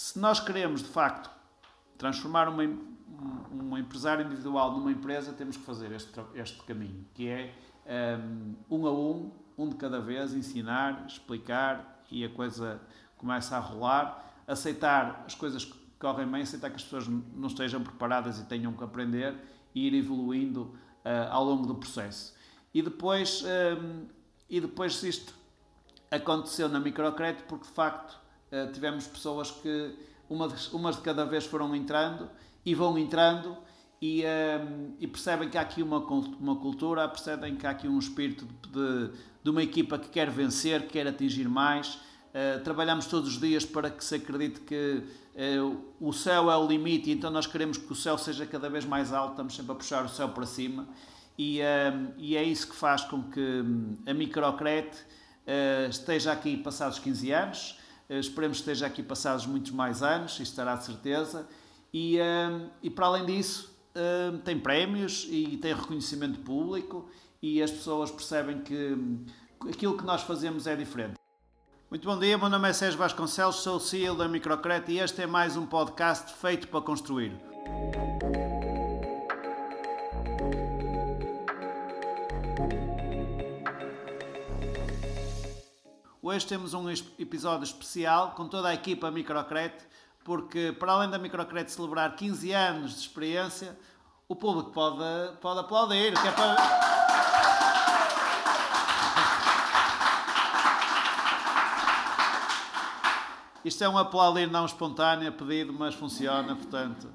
se nós queremos, de facto, transformar uma, um, um empresário individual numa empresa, temos que fazer este, este caminho, que é um, um a um, um de cada vez, ensinar, explicar e a coisa começa a rolar, aceitar as coisas que correm bem, aceitar que as pessoas não estejam preparadas e tenham que aprender e ir evoluindo uh, ao longo do processo. E depois, um, e depois isto aconteceu na microcrédito porque de facto uh, tivemos pessoas que uma de, umas de cada vez foram entrando e vão entrando e, um, e, percebem que há aqui uma, uma cultura, percebem que há aqui um espírito de, de uma equipa que quer vencer, que quer atingir mais. Uh, trabalhamos todos os dias para que se acredite que uh, o céu é o limite, então nós queremos que o céu seja cada vez mais alto, estamos sempre a puxar o céu para cima e, uh, e é isso que faz com que hum, a Microcrete esteja aqui passados 15 anos, esperemos que esteja aqui passados muitos mais anos, isso estará de certeza, e, e para além disso tem prémios e tem reconhecimento público e as pessoas percebem que hum, aquilo que nós fazemos é diferente. Muito bom dia, meu nome é Sérgio Vasconcelos, sou o CEO da Microcret e este é mais um podcast feito para construir. Hoje temos um episódio especial com toda a equipa Microcret, porque para além da Microcret celebrar 15 anos de experiência, o público pode, pode aplaudir, que é para... Isto é um aplaudir não espontâneo, pedido, mas funciona, portanto.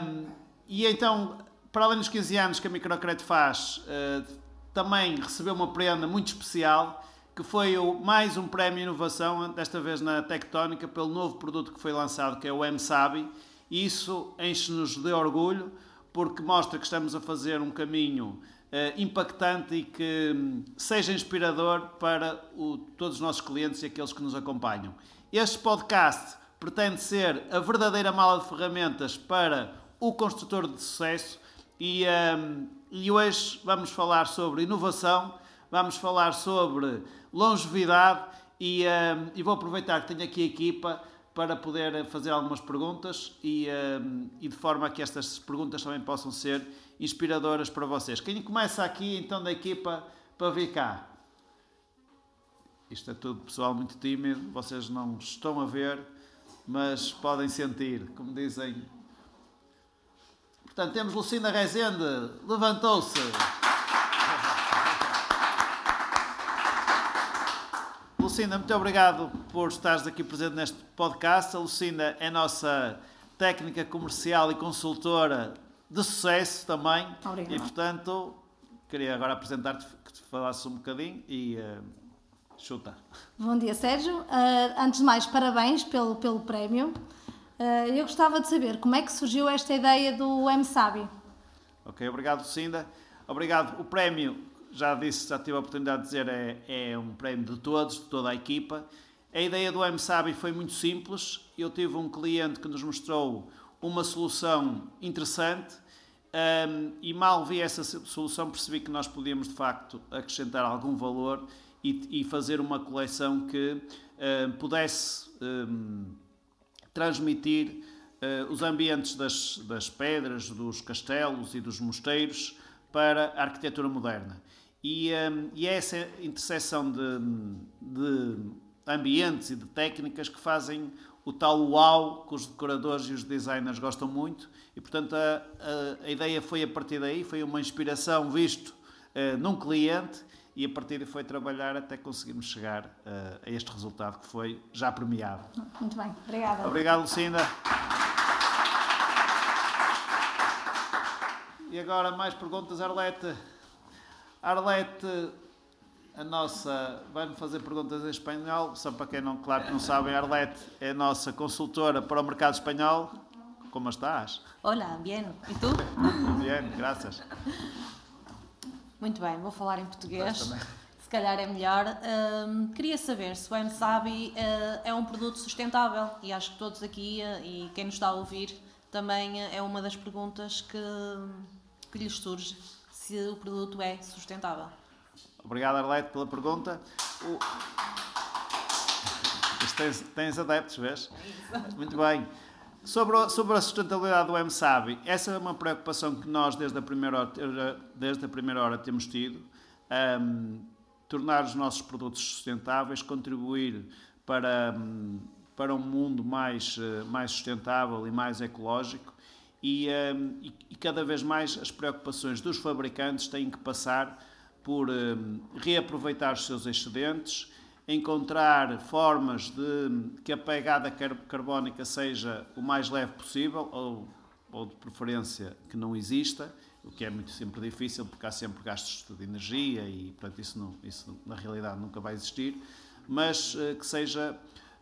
Um, e então, para além dos 15 anos que a Microcredit faz, uh, também recebeu uma prenda muito especial, que foi o, mais um prémio inovação, desta vez na Tectónica, pelo novo produto que foi lançado, que é o MSABI. Isso enche-nos de orgulho, porque mostra que estamos a fazer um caminho uh, impactante e que um, seja inspirador para o, todos os nossos clientes e aqueles que nos acompanham. Este podcast pretende ser a verdadeira mala de ferramentas para o construtor de sucesso e, um, e hoje vamos falar sobre inovação, vamos falar sobre longevidade e, um, e vou aproveitar que tenho aqui a equipa para poder fazer algumas perguntas e, um, e de forma que estas perguntas também possam ser inspiradoras para vocês. Quem começa aqui então da equipa para vir cá? Isto é tudo pessoal muito tímido, vocês não estão a ver, mas podem sentir, como dizem. Portanto, temos Lucinda Rezende, levantou-se. Lucinda, muito obrigado por estares aqui presente neste podcast. A Lucinda é nossa técnica comercial e consultora de sucesso também. Obrigada. E, portanto, queria agora apresentar-te, que te falasses um bocadinho e. Uh, Chuta. Bom dia, Sérgio. Uh, antes de mais, parabéns pelo, pelo prémio. Uh, eu gostava de saber como é que surgiu esta ideia do MSABI. Ok, obrigado, Cinda. Obrigado. O prémio, já disse, já tive a oportunidade de dizer, é, é um prémio de todos, de toda a equipa. A ideia do MSABI foi muito simples. Eu tive um cliente que nos mostrou uma solução interessante um, e mal vi essa solução percebi que nós podíamos de facto acrescentar algum valor e, e fazer uma coleção que uh, pudesse um, transmitir uh, os ambientes das, das pedras, dos castelos e dos mosteiros para a arquitetura moderna. E, um, e é essa interseção de, de ambientes e de técnicas que fazem o tal uau que os decoradores e os designers gostam muito e portanto a, a, a ideia foi a partir daí, foi uma inspiração visto uh, num cliente e a partir daí foi trabalhar até conseguirmos chegar uh, a este resultado que foi já premiado. Muito bem, obrigada. Obrigado, Lucinda. E agora mais perguntas, Arlete. Arlete, a nossa, vai-me fazer perguntas em espanhol, só para quem não, claro que não sabem, Arlete é a nossa consultora para o mercado espanhol. Como estás? Olá, bem. E tu? Bem, graças. Muito bem, vou falar em português. Se calhar é melhor. Uh, queria saber se o MSABI uh, é um produto sustentável e acho que todos aqui uh, e quem nos está a ouvir também é uma das perguntas que, que lhes surge se o produto é sustentável. Obrigado, Arlete, pela pergunta. O... tens, tens adeptos, vês? Muito bem. Sobre, a, sobre a sustentabilidade do MSABI, essa é uma preocupação que nós, desde a primeira hora, desde a primeira hora temos tido. Um, tornar os nossos produtos sustentáveis, contribuir para, um, para um mundo mais, uh, mais sustentável e mais ecológico. E, um, e, e, cada vez mais as preocupações dos fabricantes têm que passar por reaproveitar os seus excedentes, encontrar formas de que a pegada carbónica seja o mais leve possível, ou, ou de preferência que não exista, o que é muito sempre difícil porque há sempre gastos de energia e portanto isso, não, isso na realidade nunca vai existir, mas uh, que seja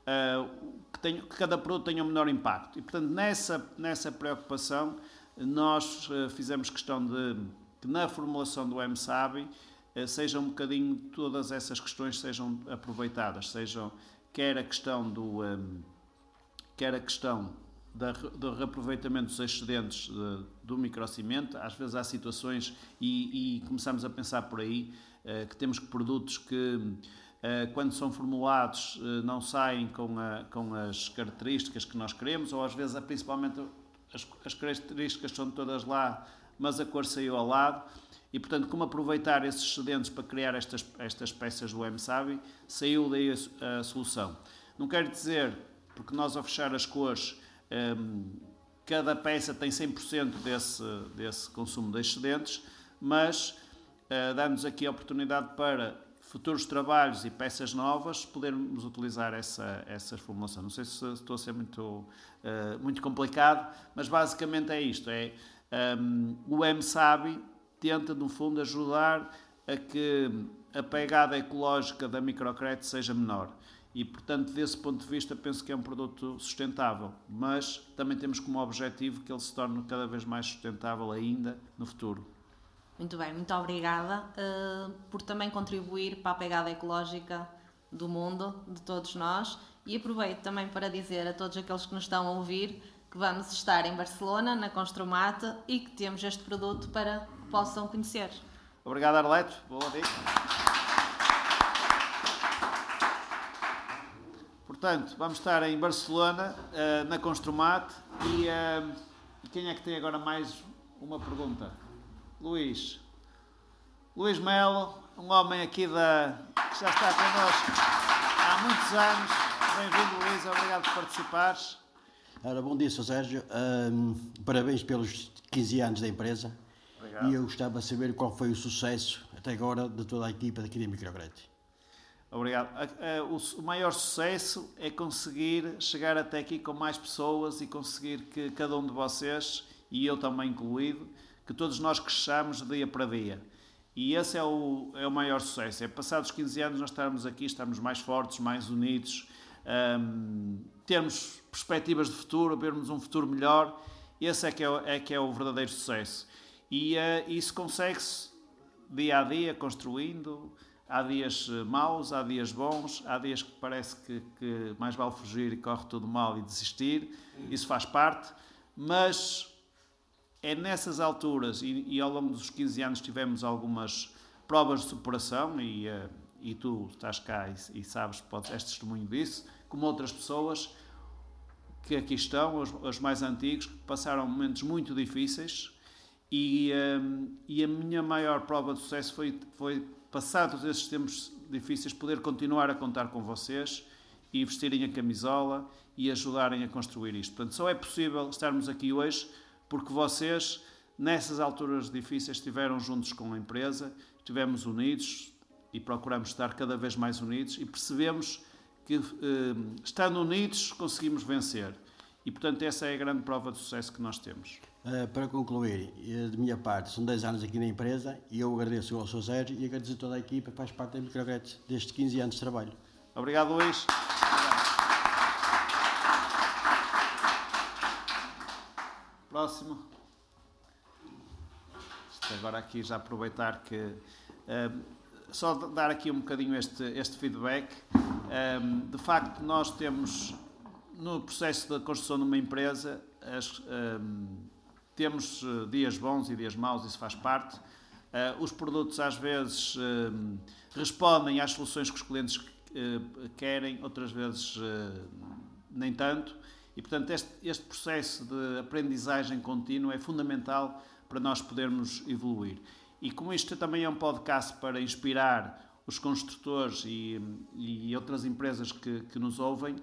uh, que, tenha, que, cada produto tenha um menor impacto. E portanto nessa, nessa preocupação nós uh, fizemos questão de que na formulação do MSABI eh, sejam um bocadinho todas essas questões sejam aproveitadas, sejam quer a questão do um, quer a questão da, do reaproveitamento dos excedentes de, do microcimento, às vezes há situações e, e começamos a pensar por aí uh, que temos produtos que quando são formulados uh, não saem com, a, com as características que nós queremos ou às vezes principalmente as, as características são todas lá mas a cor saiu ao lado e, portanto, como aproveitar esses excedentes para criar estas, estas peças do MSABI, saiu daí a, a solução. Não quero dizer, porque nós ao fechar as cores, um, cada peça tem 100% desse, desse consumo de excedentes, mas uh, dá-nos aqui a oportunidade para futuros trabalhos e peças novas podermos utilizar essa, essa formulação. Não sei se estou a ser muito, uh, muito complicado, mas basicamente é isto, é um, o MSABI tenta, no fundo, ajudar a que a pegada ecológica da microcrédito seja menor. E, portanto, desse ponto de vista, penso que é um produto sustentável, mas também temos como objetivo que ele se torne cada vez mais sustentável ainda no futuro. Muito bem, muito obrigada uh, por também contribuir para a pegada ecológica do mundo, de todos nós. E aproveito também para dizer a todos aqueles que nos estão a ouvir que vamos estar em Barcelona, na Construmate, e que temos este produto para possam conhecer. Obrigado, Arleto. Boa dica. Portanto, vamos estar em Barcelona, uh, na Construmat, e uh, quem é que tem agora mais uma pergunta? Luís. Luís Melo, um homem aqui da, que já está connosco há muitos anos. Bem-vindo, Luís, obrigado por participares. Ora, bom dia, Sr. Sérgio. Um, parabéns pelos 15 anos da empresa. Obrigado. E eu gostava de saber qual foi o sucesso até agora de toda a equipa daqui da Microcrédito. Obrigado. O maior sucesso é conseguir chegar até aqui com mais pessoas e conseguir que cada um de vocês, e eu também incluído, que todos nós cresçamos dia para dia. E esse é o, é o maior sucesso. É passados 15 anos nós estarmos aqui, estarmos mais fortes, mais unidos, um, termos perspectivas de futuro, vermos um futuro melhor. Esse é que é, é, que é o verdadeiro sucesso. E uh, isso consegue-se dia a dia, construindo. Há dias eh, maus, há dias bons, há dias que parece que, que mais vale fugir e corre tudo mal e desistir. Isso faz parte. Mas é nessas alturas, e, e, ao longo dos 15 anos tivemos algumas provas de superação, e, uh, e tu estás cá e, e sabes, podes, és testemunho disso, como outras pessoas que aqui estão, os, os mais antigos, que passaram momentos muito difíceis e, um, e a minha maior prova de sucesso foi, foi, passados esses tempos difíceis, poder continuar a contar com vocês e vestirem a camisola e ajudarem a construir isto. Portanto, só é possível estarmos aqui hoje porque vocês, nessas alturas difíceis, estiveram juntos com a empresa, estivemos unidos e procuramos estar cada vez mais unidos e percebemos que, hum, estando unidos, conseguimos vencer. E, portanto, essa é a grande prova de sucesso que nós temos. Uh, para concluir, eh, de minha parte, são 10 anos aqui na empresa e eu agradeço ao Sr. Sérgio e agradeço a toda a equipa que faz parte da Microgret destes 15 anos de trabalho. Obrigado, Luís. Próximo. Agora aqui já aproveitar que... Uh, só dar aqui um bocadinho este, este feedback. Um, de facto, nós temos, no processo da construção de uma empresa, as, um, temos eh, dias bons e dias maus, isso faz parte. Uh, os produtos às vezes uh, respondem às soluções que os clientes querem, outras vezes nem tanto. E, portanto, este, este processo de aprendizagem contínua é fundamental para nós podermos evoluir. E como isto também é um podcast para inspirar os construtores e, e outras empresas que, que nos ouvem,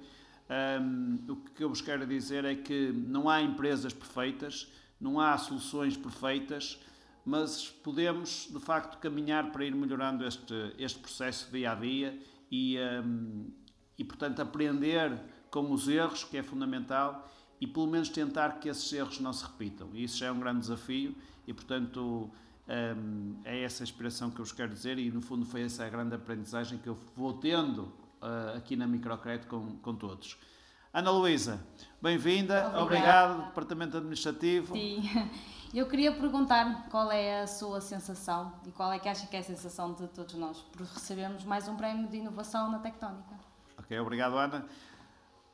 um, o que eu vos quero dizer é que não há empresas perfeitas, não há soluções perfeitas, mas podemos de facto caminhar para ir melhorando este, este processo dia a dia e, um, e portanto aprender com os erros, que é fundamental, e pelo menos tentar que esses erros não se repitam. E isso já é um grande desafio e portanto um, é essa a inspiração que eu vos quero dizer e no fundo foi essa a grande aprendizagem que eu vou tendo uh, aqui na Microcrédito com, com todos. Ana Luísa, bem-vinda, obrigado, Departamento Administrativo. Sim, eu queria perguntar qual é a sua sensação e qual é que acha que é a sensação de todos nós por recebermos mais um prémio de inovação na Tectónica. Ok, obrigado Ana.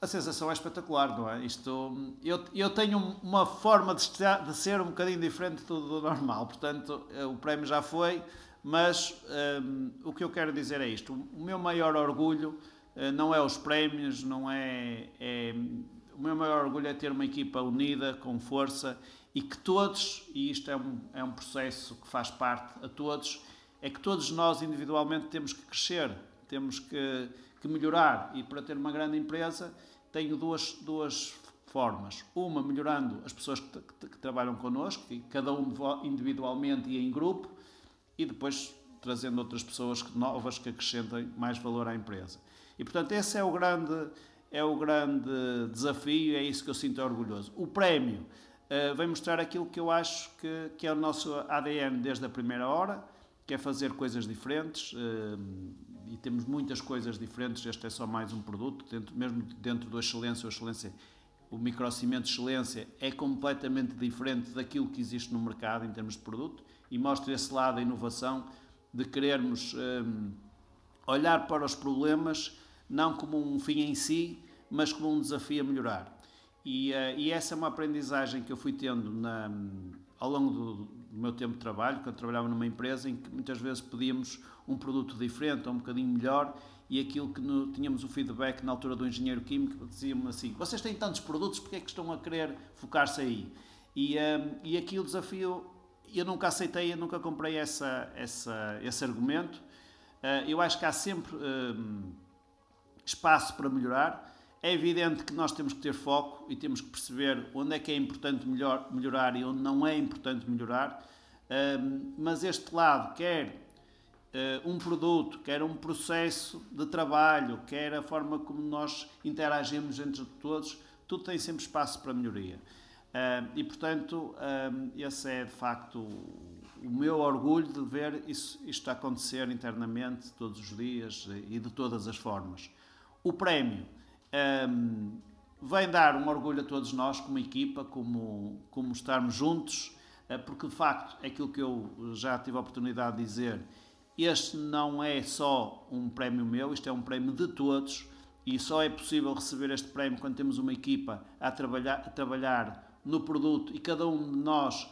A sensação é espetacular, não é? Isto, eu, eu tenho uma forma de, estar, de ser um bocadinho diferente do, do normal, portanto, eh, o prémio já foi, mas um, o que eu quero dizer é isto: o meu maior orgulho eh, não é os prémios, não é, é, O meu maior orgulho é ter uma equipa unida, com força e que todos, e isto é um, é um processo que faz parte a todos, é que todos nós individualmente temos que crescer, temos que, que melhorar. E para ter uma grande empresa, tenho duas, duas formas. Uma, melhorando as pessoas que, que, que trabalham connosco, cada um individualmente e em grupo, e depois trazendo outras pessoas novas que acrescentem mais valor à empresa. E portanto esse é o grande é o grande desafio, é isso que eu sinto orgulhoso. O prémio uh, vem mostrar aquilo que eu acho que, que é o nosso ADN desde a primeira hora, que é fazer coisas diferentes, uh, e temos muitas coisas diferentes, este é só mais um produto, dentro, mesmo dentro do Excelência, o Excelência, o microcimento Excelência é completamente diferente daquilo que existe no mercado em termos de produto, e mostra esse lado da inovação, de querermos eh, olhar para os problemas não como um fim em si, mas como um desafio a melhorar. E, uh, e essa é uma aprendizagem que eu fui tendo na, ao longo do, do, meu tempo de trabalho, quando trabalhava numa empresa em que muitas vezes pedíamos um produto diferente, ou um bocadinho melhor, e aquilo que no, tínhamos o feedback na altura do engenheiro químico, dizia-me assim, vocês têm tantos produtos, porque é que estão a querer focar-se aí? E, um, e aqui o desafio, eu nunca aceitei, eu nunca comprei essa, essa, esse argumento, uh, eu acho que há sempre... Um, espaço para melhorar. É evidente que nós temos que ter foco e temos que perceber onde é que é importante melhor, melhorar e onde não é importante melhorar. mas este lado, quer uh, um produto, quer um processo de trabalho, quer a forma como nós interagimos entre todos, tudo tem sempre espaço para melhoria. e, portanto, esse é de facto o meu orgulho de ver isso, isto acontecer internamente todos os dias e de todas as formas. O prémio um, vem dar um orgulho a todos nós, como equipa, como, como estarmos juntos, uh, porque de facto é aquilo que eu já tive a oportunidade de dizer. Este não é só um prémio meu, isto é um prémio de todos e só é possível receber este prémio quando temos uma equipa a trabalhar, a trabalhar no produto e cada um de nós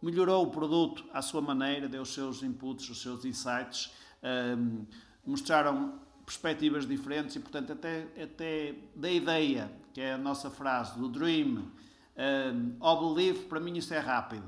melhorou o produto à sua maneira, deu os seus inputs, os seus insights, um, mostraram perspectivas diferentes e, portanto, até, até da ideia, que é a nossa frase, do dream um, ao believe, para mim isso é rápido.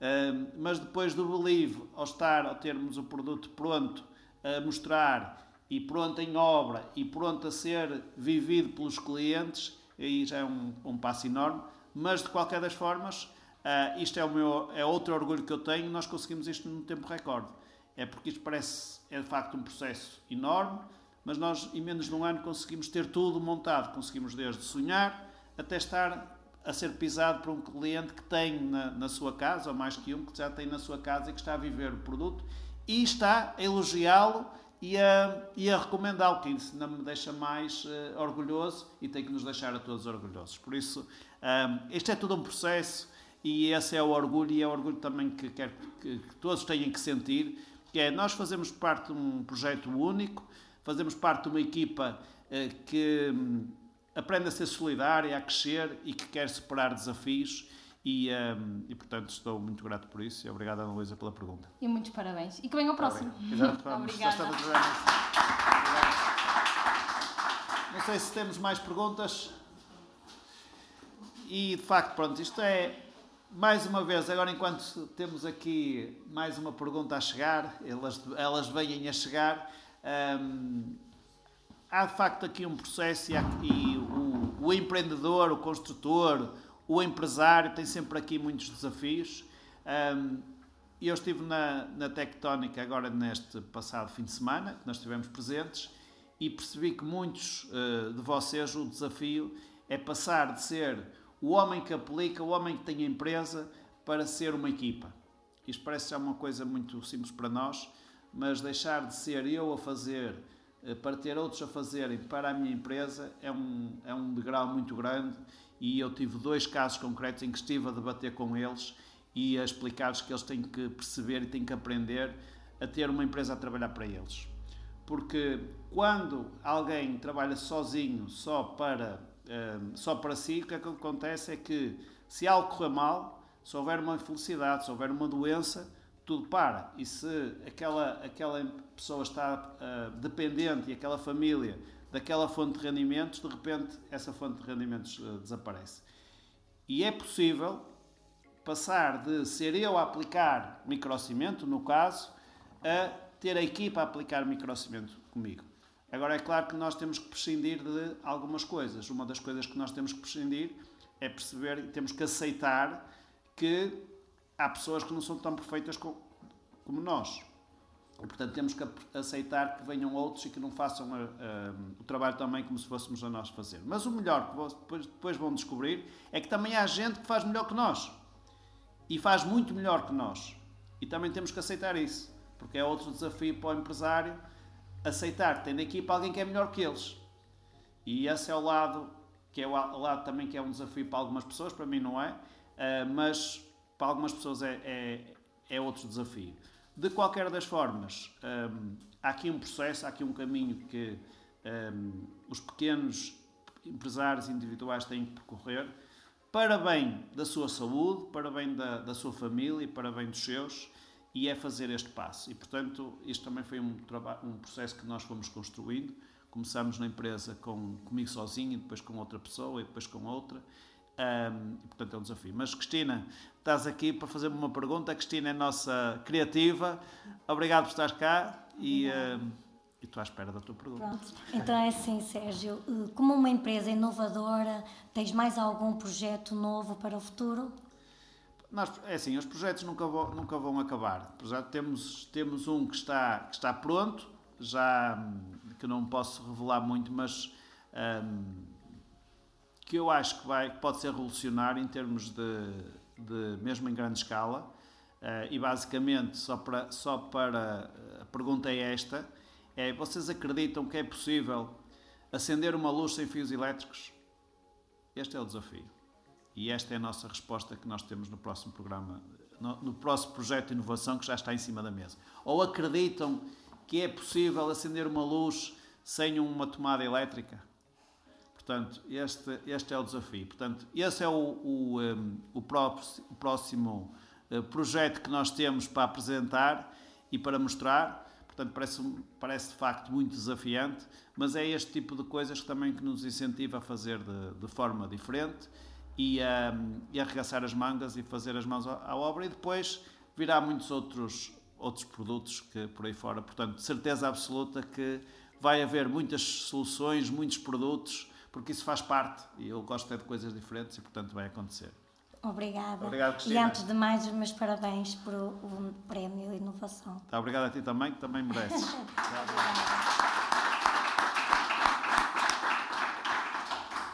Um, mas depois do believe, ao estar, ao termos o produto pronto a mostrar e pronto em obra e pronto a ser vivido pelos clientes, aí já é um, um passo enorme. Mas de qualquer das formas, uh, isto é, o meu, é outro orgulho que eu tenho, nós conseguimos isto num tempo recorde. É porque isto parece, é de facto um processo enorme, mas nós em menos de um ano conseguimos ter tudo montado. Conseguimos desde sonhar até estar a ser pisado por um cliente que tem na, na sua casa, ou mais que um, que já tem na sua casa e que está a viver o produto e está a elogiá-lo e a, e a recomendá-lo, que isso não me deixa mais uh, orgulhoso e tem que nos deixar a todos orgulhosos. Por isso, um, este é todo um processo e esse é o orgulho e é o orgulho também que quero que, que todos tenham que sentir, que é nós fazemos parte de um projeto único, fazemos parte de uma equipa eh, que hum, aprende a ser solidária, a crescer e que quer superar desafios. E, um, e, portanto estou muito grato por isso e obrigado Ana Luísa pela pergunta. E muitos parabéns. E que venha o próximo. Exato, Obrigada. Não sei se temos mais perguntas. E de facto, pronto, isto é mais uma vez, agora enquanto temos aqui mais uma pergunta a chegar, elas, elas vêm a chegar, há de facto aqui um processo e, há, e o, o, empreendedor, o construtor, o empresário tem sempre aqui muitos desafios. Hum, eu estive na, na Tectónica agora neste passado fim de semana, que nós estivemos presentes, e percebi que muitos uh, de vocês o desafio é passar de ser o homem que aplica, o homem que tem a empresa, para ser uma equipa. Isto parece ser uma coisa muito simples para nós, mas deixar de ser eu a fazer uh, para ter outros a fazerem para a minha empresa é um, é um degrau muito grande e eu tive dois casos concretos em que estive a debater com eles e a explicar-lhes que eles têm que perceber e têm que aprender a ter uma empresa a trabalhar para eles. Porque quando alguém trabalha sozinho, só para, um, só para si, o que, é que acontece é que se algo correr mal, se houver uma infelicidade, se houver uma doença, tudo para. E se aquela, aquela pessoa está uh, dependente e aquela família daquela fonte de rendimentos, de repente essa fonte de rendimentos uh, desaparece. E é possível passar de ser eu a aplicar microcimento, no caso, a ter a equipa a aplicar microcimento comigo. Agora é claro que nós temos que prescindir de algumas coisas. Uma das coisas que nós temos que prescindir é perceber temos que aceitar que há pessoas que não são tão perfeitas como nós. E, portanto, temos que aceitar que venham outros e que não façam a, a, o trabalho também como se fôssemos a nós fazer. Mas o melhor que depois, depois vão descobrir é que também há gente que faz melhor que nós e faz muito melhor que nós. E também temos que aceitar isso, porque é outro desafio para o empresário aceitar que tem na equipa alguém que é melhor que eles. E esse é o lado que é o lado também que é um desafio para algumas pessoas, para mim não é, uh, mas para algumas pessoas é, é, é, outro desafio. De qualquer das formas, um, há aqui um processo, há aqui um caminho que um, os pequenos empresários individuais têm que percorrer para bem da sua saúde, para bem da, da sua família, para bem dos seus, e é fazer este passo. E, portanto, isto também foi um, um processo que nós fomos construindo. Começamos na empresa com, comigo sozinho, depois com outra pessoa, e depois com outra. Um, portanto, é um desafio. Mas, Cristina, estás aqui para fazer-me uma pergunta. A Cristina é nossa criativa. Obrigado por estar cá. E, e estou à espera da tua pergunta. Pronto. Então é assim, Sérgio, eh, como uma empresa inovadora, tens mais algum projeto novo para o futuro? Nós, é assim, os projetos nunca vão, nunca vão acabar. Já temos, temos um que está, que está pronto, já que não posso revelar muito, mas um, que eu acho que vai, pode ser revolucionário em termos de, de mesmo em grande escala. Uh, e basicamente, só para, só para a pergunta é esta: é, vocês acreditam que é possível acender uma luz sem fios elétricos? Este é o desafio. E esta é a nossa resposta que nós temos no próximo programa, no, no próximo projeto de inovação que já está em cima da mesa. Ou acreditam que é possível acender uma luz sem uma tomada elétrica? Portanto, este, este é o desafio. Portanto, esse é o, o, um, o, próprio, o próximo uh, projeto que nós temos para apresentar e para mostrar. Portanto, parece, parece de facto muito desafiante, mas é este tipo de coisas que também que nos incentiva a fazer de, de forma diferente e, a e arregaçar as mangas e fazer as mãos à, obra e depois virá muitos outros, outros produtos que por aí fora. Portanto, certeza absoluta que vai haver muitas soluções, muitos produtos, porque isso faz parte e eu gosto é de coisas diferentes e portanto vai acontecer. Obrigada. Obrigado, e antes de mais, os meus parabéns pelo o prémio Inovação. Tá, obrigado a ti também, que também mereces.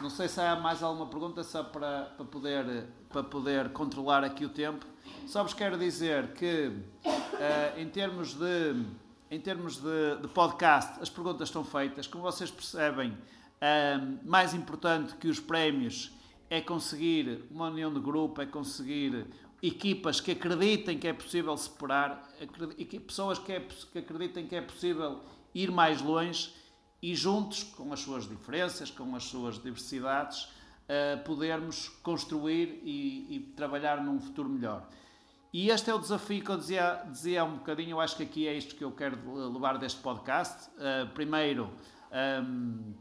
Não sei se há mais alguma pergunta só para, para, poder, para poder controlar aqui o tempo. Só vos quero dizer que uh, em termos, de, em termos de, de, podcast as perguntas estão feitas. Como vocês percebem, uh, mais importante que os prémios é conseguir uma união de grupo, é conseguir equipas que acreditem que é possível separar, pessoas que, é, que acreditem que é possível ir mais longe e juntos, com as suas diferenças, com as suas diversidades, uh, podermos construir e, e, trabalhar num futuro melhor. E este é o desafio que eu dizia, dizia um bocadinho, eu acho que aqui é isto que eu quero levar deste podcast. Uh, primeiro, um,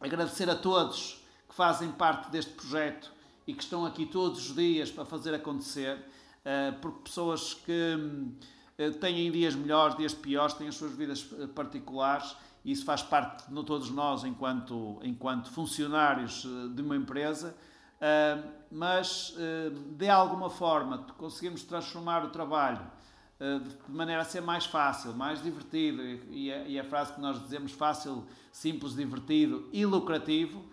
agradecer a todos que fazem parte deste projeto e que estão aqui todos os dias para fazer acontecer, uh, porque pessoas que uh, têm dias melhores, dias piores, têm as suas vidas particulares e isso faz parte de todos nós enquanto, enquanto funcionários de uma empresa. Mas de alguma forma conseguimos transformar o trabalho de maneira a ser mais fácil, mais divertido e, a, e a frase que nós dizemos fácil, simples, divertido e lucrativo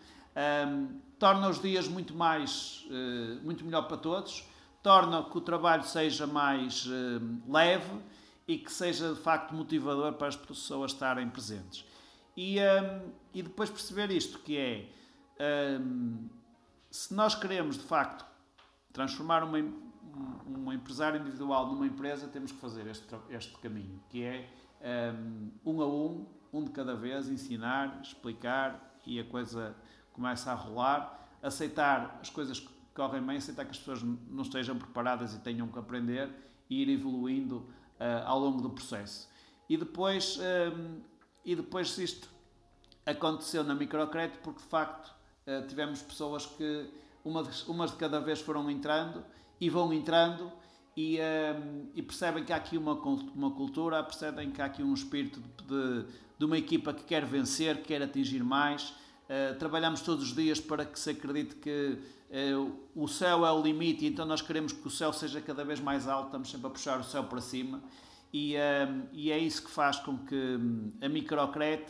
torna os dias muito mais muito melhor para todos, torna que o trabalho seja mais leve e que seja de facto motivador para as pessoas estarem presentes. E, e depois perceber isto que é se nós queremos de facto transformar uma, um empresário individual numa empresa, temos que fazer este, este caminho, que é um, um a um, um de cada vez, ensinar, explicar e a coisa começa a rolar, aceitar as coisas que correm bem, aceitar que as pessoas não estejam preparadas e tenham que aprender e ir evoluindo uh, ao longo do processo. E depois, um, e depois isto aconteceu na microcrédito porque de facto eh, tivemos pessoas que uma de, umas de cada vez foram entrando e vão entrando e, um, e, percebem que há aqui uma, uma cultura, percebem que há aqui um espírito de, de uma equipa que quer vencer, que quer atingir mais. Uh, trabalhamos todos os dias para que se acredite que uh, o céu é o limite, então nós queremos que o céu seja cada vez mais alto, estamos sempre a puxar o céu para cima. E, um, ehm, e é isso que faz com que hum, a Microcret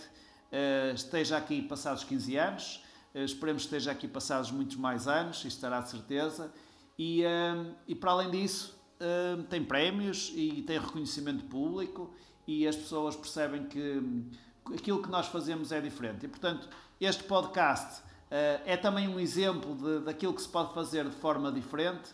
uh, esteja aqui passados 15 anos. Eh, esperemos que esteja aqui passados muitos mais anos, isso estará de certeza. E, ehm, e para além disso, ehm, tem prémios e tem reconhecimento público e as pessoas percebem que hum, aquilo que nós fazemos é diferente. E, portanto, este podcast uh, é também um exemplo de, daquilo que se pode fazer de forma diferente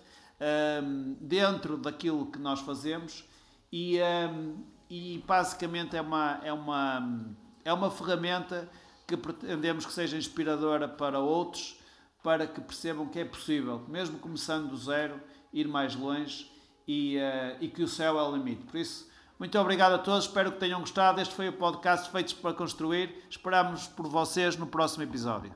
um, dentro daquilo que nós fazemos e, um, e basicamente é uma, é, uma, é uma ferramenta que pretendemos que seja inspiradora para outros, para que percebam que é possível, mesmo começando do zero, ir mais longe e, uh, e que o céu é o limite. Por isso, muito obrigado a todos, espero que tenham gostado. Este foi o podcast Feitos para Construir. Esperamos por vocês no próximo episódio.